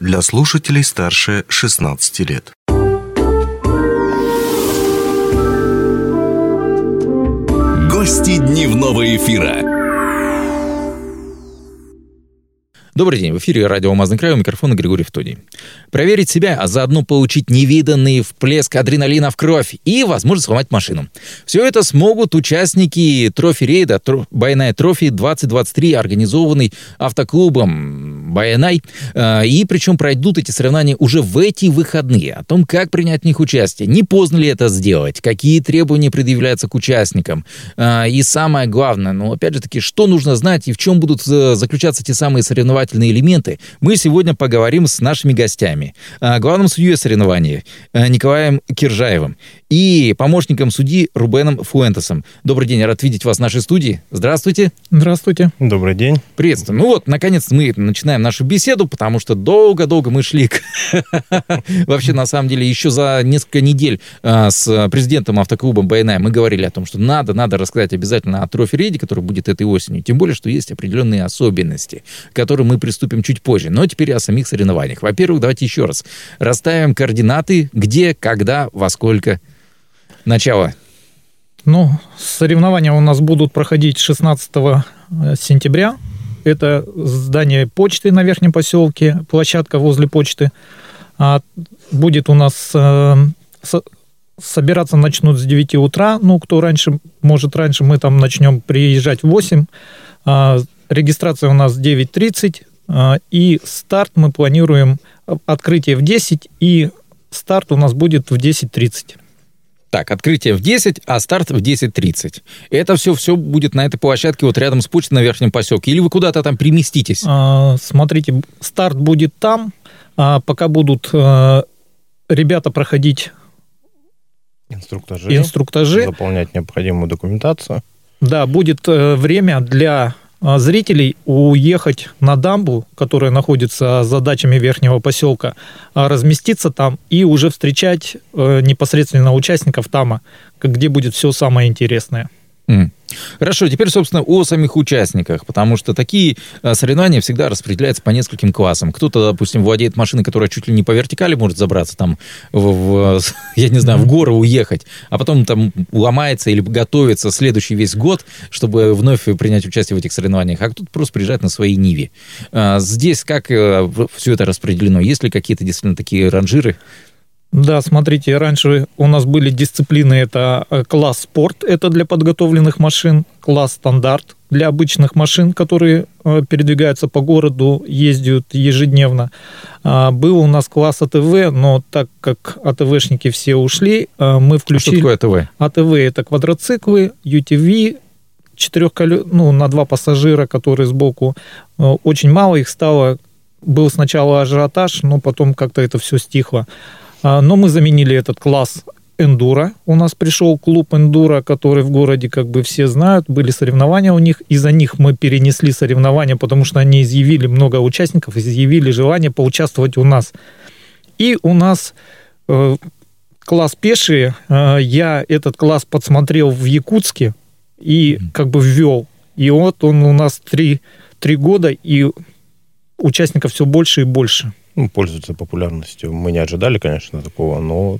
для слушателей старше 16 лет. Гости дневного эфира. Добрый день, в эфире радио «Алмазный край», у микрофона Григорий Втодий. Проверить себя, а заодно получить невиданный вплеск адреналина в кровь и, возможно, сломать машину. Все это смогут участники трофи-рейда «Байанай Трофи 2023», организованный автоклубом «Байнай». Э, и причем пройдут эти соревнования уже в эти выходные. О том, как принять в них участие, не поздно ли это сделать, какие требования предъявляются к участникам. Э, и самое главное, ну, опять же таки, что нужно знать и в чем будут э, заключаться те самые соревновательные элементы, мы сегодня поговорим с нашими гостями. А, главным судьей соревнований а, Николаем Киржаевым и помощником судьи Рубеном Фуэнтесом. Добрый день, рад видеть вас в нашей студии. Здравствуйте. Здравствуйте. Добрый день. Приветствую. Ну вот, наконец мы начинаем нашу беседу, потому что долго-долго мы шли. Вообще, на самом деле, еще за несколько недель а, с президентом автоклуба БНА мы говорили о том, что надо, надо рассказать обязательно о трофе-рейде, который будет этой осенью. Тем более, что есть определенные особенности, к которым мы приступим чуть позже. Но теперь о самих соревнованиях. Во-первых, давайте еще раз расставим координаты, где, когда, во сколько. Начало. Ну, соревнования у нас будут проходить 16 э, сентября. Это здание почты на Верхнем поселке, площадка возле почты. А будет у нас э, собираться начнут с 9 утра. Ну, кто раньше, может, раньше мы там начнем приезжать в 8. А, регистрация у нас 9.30. А, и старт мы планируем открытие в 10, и старт у нас будет в 10.30. Так, открытие в 10, а старт в 10.30. Это все, все будет на этой площадке вот рядом с почтой на Верхнем поселке? Или вы куда-то там переместитесь? А, смотрите, старт будет там, а пока будут а, ребята проходить инструктажи, инструктажи, заполнять необходимую документацию. Да, будет э, время для зрителей уехать на дамбу, которая находится за дачами верхнего поселка, а, разместиться там и уже встречать э, непосредственно участников тама, где будет все самое интересное. Mm. Хорошо, теперь, собственно, о самих участниках, потому что такие э, соревнования всегда распределяются по нескольким классам. Кто-то, допустим, владеет машиной, которая чуть ли не по вертикали может забраться, там, в, в, я не знаю, в горы уехать, а потом там ломается или готовится следующий весь год, чтобы вновь принять участие в этих соревнованиях, а кто-то просто приезжает на своей Ниве. А, здесь как э, все это распределено? Есть ли какие-то действительно такие ранжиры? Да, смотрите, раньше у нас были дисциплины, это э, класс спорт, это для подготовленных машин, класс стандарт для обычных машин, которые э, передвигаются по городу, ездят ежедневно. А, был у нас класс АТВ, но так как АТВшники все ушли, э, мы включили... А что такое АТВ? АТВ это квадроциклы, UTV, четырехколес... ну, на два пассажира, которые сбоку. Очень мало их стало. Был сначала ажиотаж, но потом как-то это все стихло. А, но мы заменили этот класс эндуро. У нас пришел клуб эндуро, который в городе, как бы все знают, были соревнования у них. Из-за них мы перенесли соревнования, потому что они изъявили много участников, изъявили желание поучаствовать у нас. И у нас э, класс пешие. Э, я этот класс подсмотрел в Якутске и как бы ввел. И вот он у нас три, три года, и участников все больше и больше ну, пользуется популярностью. Мы не ожидали, конечно, такого, но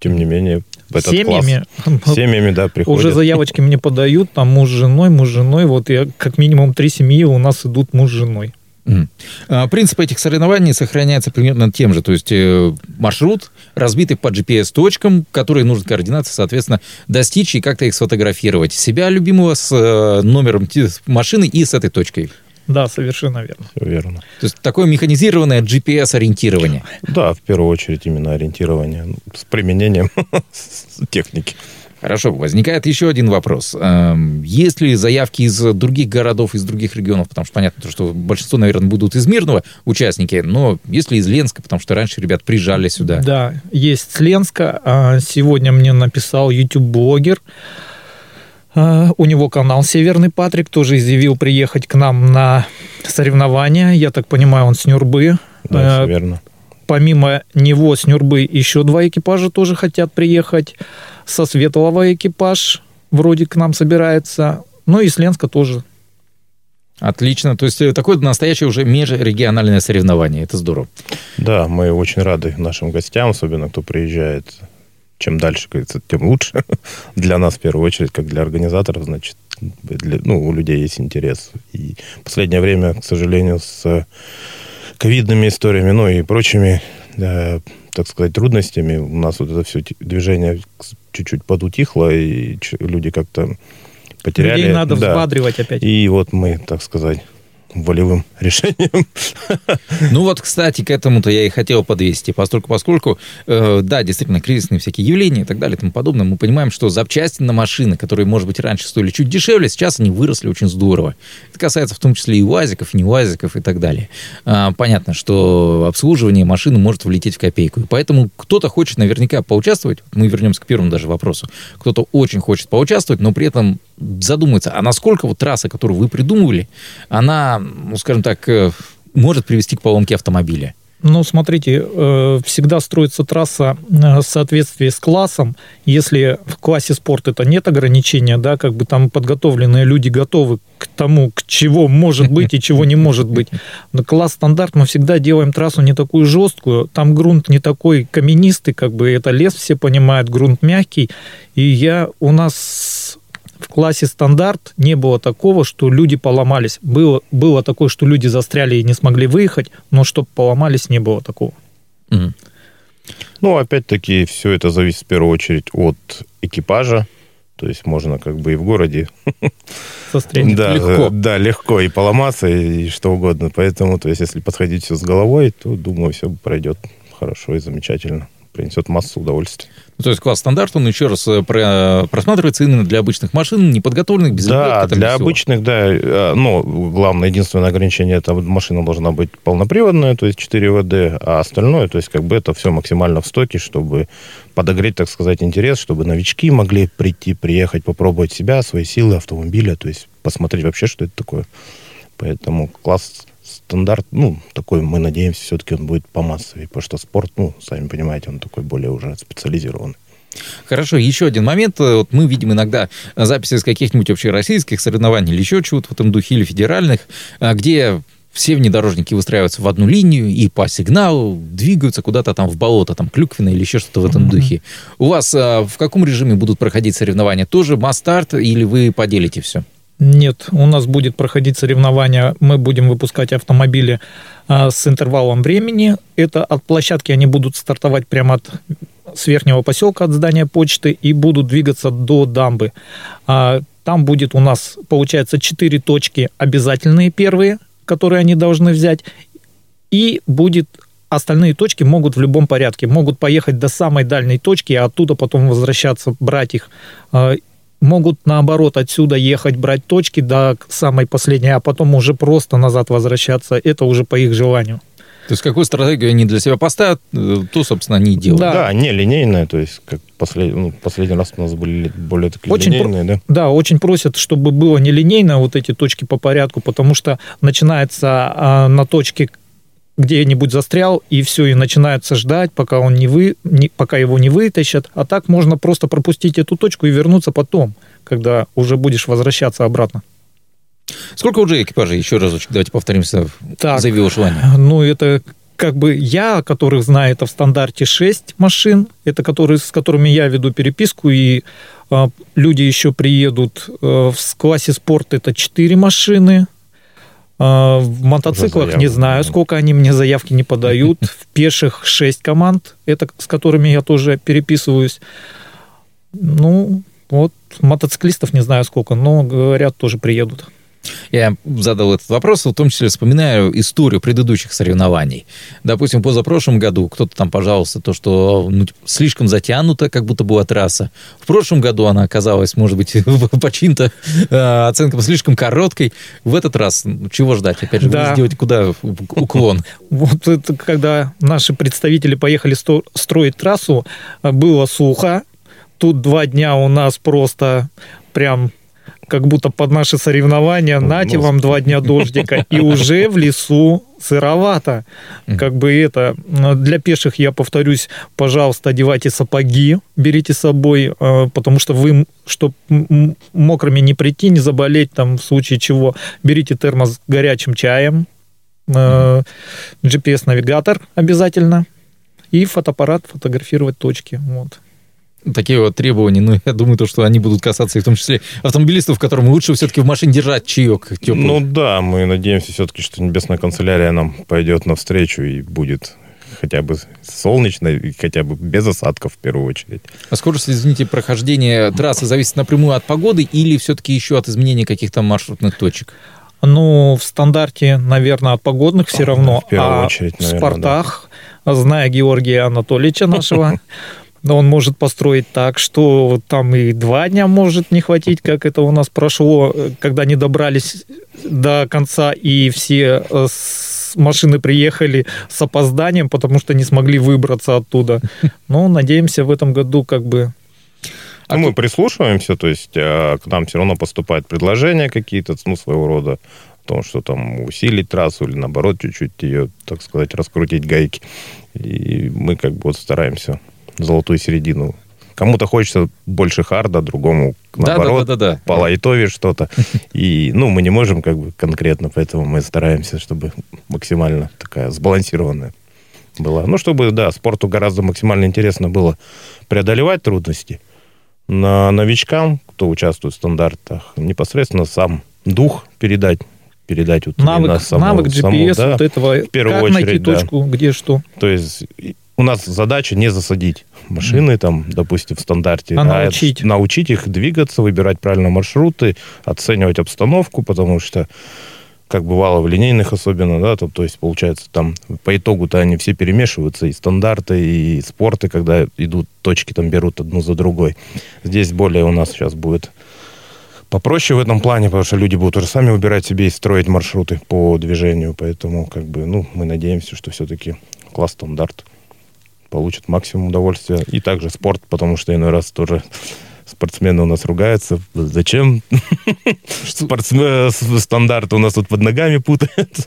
тем не менее, в этот семьями, класс. Семьями, да, приходят. Уже заявочки мне подают, там муж с женой, муж с женой. Вот я, как минимум три семьи у нас идут муж с женой. Mm. Принцип этих соревнований сохраняется примерно тем же. То есть э, маршрут, разбитый по GPS-точкам, которые нужно координации, соответственно, достичь и как-то их сфотографировать. Себя любимого с э, номером машины и с этой точкой. Да, совершенно верно. Все верно. То есть такое механизированное GPS-ориентирование. Да, в первую очередь именно ориентирование с применением техники. Хорошо, возникает еще один вопрос. Эм, есть ли заявки из других городов, из других регионов? Потому что понятно, что большинство, наверное, будут из Мирного участники, но есть ли из Ленска? Потому что раньше ребят приезжали сюда. Да, есть с Ленска. А сегодня мне написал YouTube-блогер, у него канал «Северный Патрик» тоже изъявил приехать к нам на соревнования. Я так понимаю, он с Нюрбы. Да, все верно. Помимо него с Нюрбы еще два экипажа тоже хотят приехать. Со Светлого экипаж вроде к нам собирается. Ну и с Ленска тоже. Отлично. То есть э, такое настоящее уже межрегиональное соревнование. Это здорово. Да, мы очень рады нашим гостям, особенно кто приезжает. Чем дальше, говорится, тем лучше. Для нас, в первую очередь, как для организаторов, значит, для, ну, у людей есть интерес. И в последнее время, к сожалению, с ковидными историями, ну и прочими, э, так сказать, трудностями, у нас вот это все движение чуть-чуть подутихло, и люди как-то потеряли. Людей надо да. взбадривать опять. И вот мы, так сказать, волевым решением. Ну вот, кстати, к этому-то я и хотел подвести, поскольку, поскольку э, да, действительно, кризисные всякие явления и так далее и тому подобное, мы понимаем, что запчасти на машины, которые, может быть, раньше стоили чуть дешевле, сейчас они выросли очень здорово. Это касается в том числе и УАЗиков, и не УАЗиков и так далее. А, понятно, что обслуживание машины может влететь в копейку, и поэтому кто-то хочет наверняка поучаствовать, мы вернемся к первому даже вопросу, кто-то очень хочет поучаствовать, но при этом задумается, а насколько вот трасса, которую вы придумывали, она, ну, скажем так, э, может привести к поломке автомобиля? Ну, смотрите, э, всегда строится трасса э, в соответствии с классом. Если в классе спорт это нет ограничения, да, как бы там подготовленные люди готовы к тому, к чего может быть и чего не может быть. Но класс стандарт мы всегда делаем трассу не такую жесткую, там грунт не такой каменистый, как бы это лес, все понимают, грунт мягкий. И я у нас классе стандарт не было такого, что люди поломались. Было, было такое, что люди застряли и не смогли выехать, но чтобы поломались, не было такого. Угу. Ну, опять-таки, все это зависит в первую очередь от экипажа. То есть можно как бы и в городе застрять да, легко. Да, легко и поломаться, и что угодно. Поэтому, то есть, если подходить все с головой, то, думаю, все пройдет хорошо и замечательно. Принесет массу удовольствия. Ну, то есть класс стандарт, он еще раз э, про, просматривается именно для обычных машин, неподготовленных, без Да, для обычных, да. Э, ну, главное, единственное ограничение, это машина должна быть полноприводная, то есть 4 ВД, а остальное, то есть как бы это все максимально в стоке, чтобы подогреть, так сказать, интерес, чтобы новички могли прийти, приехать, попробовать себя, свои силы автомобиля, то есть посмотреть вообще, что это такое. Поэтому класс стандарт, ну, такой, мы надеемся, все-таки он будет помассовее, потому что спорт, ну, сами понимаете, он такой более уже специализированный. Хорошо, еще один момент. Вот мы видим иногда записи из каких-нибудь общероссийских соревнований или еще чего-то в этом духе, или федеральных, а, где все внедорожники выстраиваются в одну линию и по сигналу двигаются куда-то там в болото, там клюквенно или еще что-то в этом mm-hmm. духе. У вас а, в каком режиме будут проходить соревнования? Тоже масс-старт или вы поделите все? Нет, у нас будет проходить соревнования, мы будем выпускать автомобили а, с интервалом времени. Это от площадки они будут стартовать прямо от с верхнего поселка от здания почты и будут двигаться до дамбы. А, там будет у нас, получается, четыре точки обязательные первые, которые они должны взять, и будет остальные точки могут в любом порядке. Могут поехать до самой дальней точки, а оттуда потом возвращаться, брать их. Могут наоборот отсюда ехать, брать точки до самой последней, а потом уже просто назад возвращаться. Это уже по их желанию. То есть какую стратегию они для себя поставят, э, то, собственно, они и делают. Да, да не линейная, то есть как послед... ну, последний раз у нас были более такие очень линейные, про... да? Да, очень просят, чтобы было не линейно, вот эти точки по порядку, потому что начинается а, на точке где-нибудь застрял, и все, и начинается ждать, пока, он не вы, не, пока его не вытащат. А так можно просто пропустить эту точку и вернуться потом, когда уже будешь возвращаться обратно. Сколько уже экипажей? Еще разочек, давайте повторимся. Так, заявил желание. Ну, это как бы я, которых знаю, это в стандарте 6 машин, это которые, с которыми я веду переписку, и э, люди еще приедут э, в классе спорт, это 4 машины, в мотоциклах не знаю, сколько они мне заявки не подают. В пеших 6 команд, это с которыми я тоже переписываюсь. Ну, вот мотоциклистов не знаю сколько, но говорят, тоже приедут. Я задал этот вопрос, в том числе вспоминаю историю предыдущих соревнований. Допустим, позапрошлом году кто-то там пожаловался, то, что ну, типа, слишком затянута, как будто была трасса. В прошлом году она оказалась, может быть, по чьим-то э, оценкам слишком короткой. В этот раз ну, чего ждать? Опять же, да. сделать куда уклон? Вот это, когда наши представители поехали строить трассу, было сухо. Тут два дня у нас просто прям как будто под наши соревнования, нате вам два дня дождика, и уже в лесу сыровато. Как бы это, для пеших я повторюсь, пожалуйста, одевайте сапоги, берите с собой, э, потому что вы, чтобы мокрыми не прийти, не заболеть там в случае чего, берите термос с горячим чаем, э, GPS-навигатор обязательно и фотоаппарат фотографировать точки. Вот. Такие вот требования, ну, я думаю, то, что они будут касаться и в том числе автомобилистов, которым лучше все-таки в машине держать чаек теплый. Ну да, мы надеемся все-таки, что Небесная канцелярия нам пойдет навстречу и будет хотя бы солнечно и хотя бы без осадков в первую очередь. А скорость, извините, прохождения трассы зависит напрямую от погоды или все-таки еще от изменения каких-то маршрутных точек? Ну, в стандарте, наверное, от погодных все равно. в первую а очередь, в наверное, спортах, зная Георгия Анатольевича нашего, он может построить так, что там и два дня может не хватить, как это у нас прошло, когда не добрались до конца, и все э, машины приехали с опозданием, потому что не смогли выбраться оттуда. Ну, надеемся, в этом году как бы А Ну, мы прислушиваемся, то есть а, к нам все равно поступают предложения какие-то, ну, своего рода, о том, что там усилить трассу или наоборот чуть-чуть ее, так сказать, раскрутить гайки. И мы как бы вот стараемся золотую середину. Кому-то хочется больше харда, другому наоборот, Да-да-да-да-да. по лайтове что-то. И, ну, мы не можем как бы конкретно, поэтому мы стараемся, чтобы максимально такая сбалансированная была. Ну, чтобы, да, спорту гораздо максимально интересно было преодолевать трудности. На новичкам, кто участвует в стандартах, непосредственно сам дух передать, передать вот навык, саму- навык саму, GPS да. вот этого, первую как найти очередь, да. точку, где что. То есть у нас задача не засадить машины, там, допустим, в стандарте, А научить. научить их двигаться, выбирать правильно маршруты, оценивать обстановку, потому что как бывало в линейных особенно, да, то, то есть получается там по итогу-то они все перемешиваются, и стандарты, и спорты, когда идут, точки там берут одну за другой. Здесь более у нас сейчас будет попроще в этом плане, потому что люди будут уже сами выбирать себе и строить маршруты по движению, поэтому как бы, ну, мы надеемся, что все-таки класс стандарт получит максимум удовольствия. И также спорт, потому что иной раз тоже спортсмены у нас ругаются. Зачем спортсмен, стандарт у нас тут под ногами путается?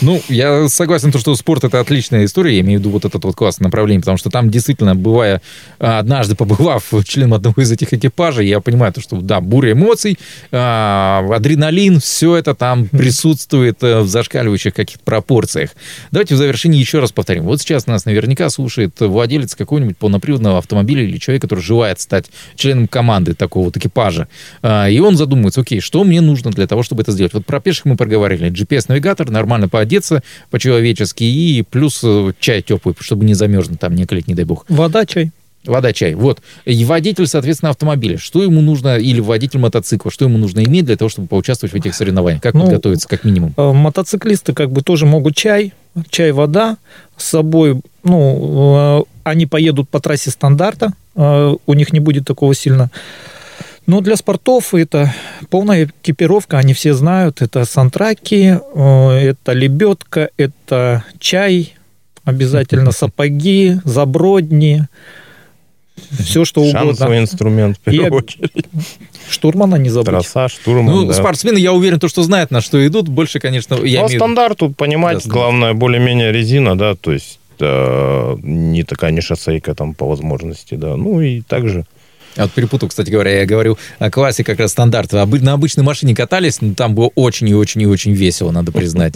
Ну, я согласен, то, что спорт это отличная история, я имею в виду вот это вот классное направление, потому что там действительно, бывая, а, однажды побывав членом одного из этих экипажей, я понимаю, то, что да, буря эмоций, а, адреналин, все это там присутствует э, в зашкаливающих каких-то пропорциях. Давайте в завершении еще раз повторим. Вот сейчас нас наверняка слушает владелец какого-нибудь полноприводного автомобиля или человек, который желает стать членом команды такого вот экипажа. А, И он задумывается, окей, что мне нужно для того, чтобы это сделать? Вот про пеших мы проговорили. GPS-навигатор, нормально поодеться по-человечески и плюс э, чай теплый, чтобы не замерзнуть там несколько лет, не дай бог. Вода, чай. Вода, чай. Вот. И водитель, соответственно, автомобиля. Что ему нужно, или водитель мотоцикла, что ему нужно иметь для того, чтобы поучаствовать в этих соревнованиях? Как Ну, подготовиться, как минимум? Э, Мотоциклисты как бы тоже могут чай, чай, вода с собой. Ну, э, они поедут по трассе стандарта, э, у них не будет такого сильно. Но для спортов это полная экипировка, они все знают. Это сантраки, это лебедка, это чай, обязательно сапоги, забродни, все что угодно. Шансовый инструмент, в И первую об- очередь. Штурмана не забудь. Трасса, штурман, Ну, да. спортсмены, я уверен, то, что знают, на что идут. Больше, конечно, я Ну, имею виду- стандарт тут понимать, Да, главное, более-менее резина, да, то есть э, не такая не шоссейка там по возможности, да. Ну и также Я вот перепутал, кстати говоря, я говорю о классе как раз стандарта. Обы- На обычной машине катались, но там было очень и очень и очень весело, надо признать.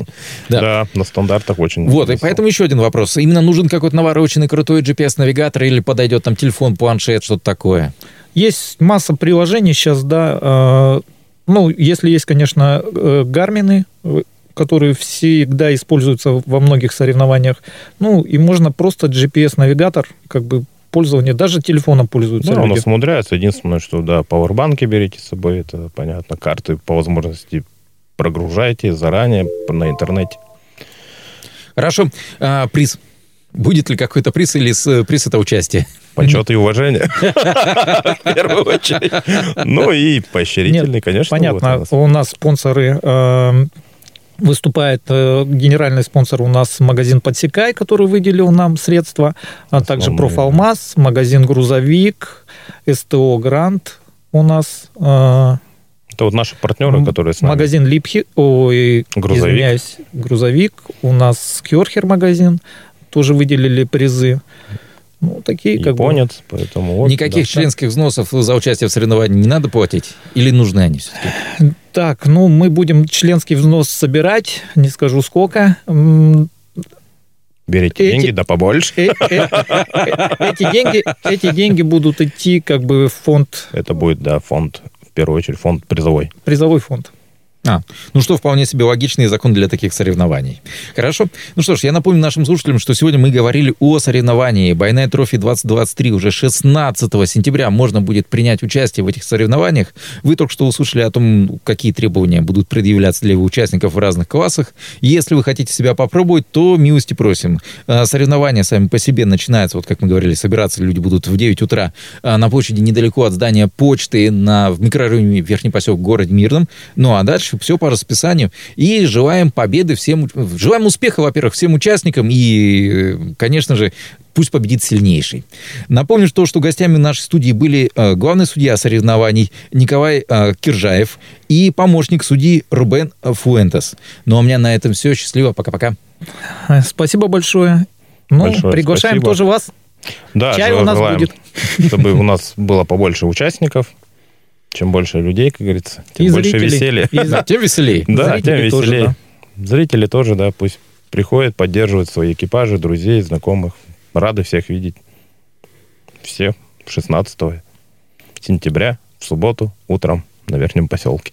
Да. да, на стандартах очень. Вот, и весело. поэтому еще один вопрос. Именно нужен какой-то навороченный крутой GPS-навигатор или подойдет там телефон, планшет, что-то такое? Есть масса приложений сейчас, да. э, Ну, если есть, конечно, э, гармины, э, которые всегда используются во многих соревнованиях. Ну, и можно просто GPS-навигатор, как бы пользование, даже телефоном пользуются Да, у люди. нас умудряется. Единственное, что, да, пауэрбанки берите с собой, это понятно. Карты по возможности прогружайте заранее на интернете. Хорошо. А, приз. Будет ли какой-то приз или с, приз это участие? Почет и уважение. В первую очередь. Ну и поощрительный, конечно. Понятно, у нас. у спонсоры э, выступает э, генеральный спонсор у нас магазин Подсекай, который выделил нам средства, а также Профалмаз, магазин Грузовик, СТО Грант у нас, э, Это вот наши партнеры, которые с нами. магазин Липхи, ой, Грузовик. извиняюсь, Грузовик, у нас Кьорхер магазин, тоже выделили призы. Ну, такие как бы... японец, поэтому... вот, Никаких да. членских взносов за участие в соревновании не надо платить? Или нужны они все-таки? Так, ну, мы будем членский взнос собирать, не скажу сколько. Берите Эти- деньги, да побольше. э- э- э- Эти деньги, эти деньги будут идти как бы в фонд, Это будет, да, фонд, в первую очередь, фонд призовой. призовой фонд. А, ну что, вполне себе логичный закон для таких соревнований. Хорошо. Ну что ж, я напомню нашим слушателям, что сегодня мы говорили о соревновании. Байная трофи 2023 уже 16 сентября можно будет принять участие в этих соревнованиях. Вы только что услышали о том, какие требования будут предъявляться для участников в разных классах. Если вы хотите себя попробовать, то милости просим. А, Соревнования сами по себе начинаются, вот как мы говорили, собираться люди будут в 9 утра а, на площади недалеко от здания почты на, в микрорайоне Верхний поселок в городе Мирном. Ну а дальше все по расписанию. И желаем победы всем, желаем успеха, во-первых, всем участникам и, конечно же, пусть победит сильнейший. Напомню, что, что гостями нашей студии были э, главный судья соревнований Николай э, Киржаев и помощник судьи Рубен Фуэнтес. Ну а у меня на этом все. Счастливо. Пока-пока. Э, Спасибо большое. Ну, Большое приглашаем спасибо. тоже вас. Да, Чай у нас желаем, будет. Чтобы у нас было побольше участников. Чем больше людей, как говорится, тем И больше зрителей. веселья. И Да, тем веселей. Да, тем зрителей тоже, веселее. Зрители тоже, да, пусть приходят, поддерживают свои экипажи, друзей, знакомых. Рады всех видеть. Все 16 сентября, в субботу, утром на Верхнем поселке.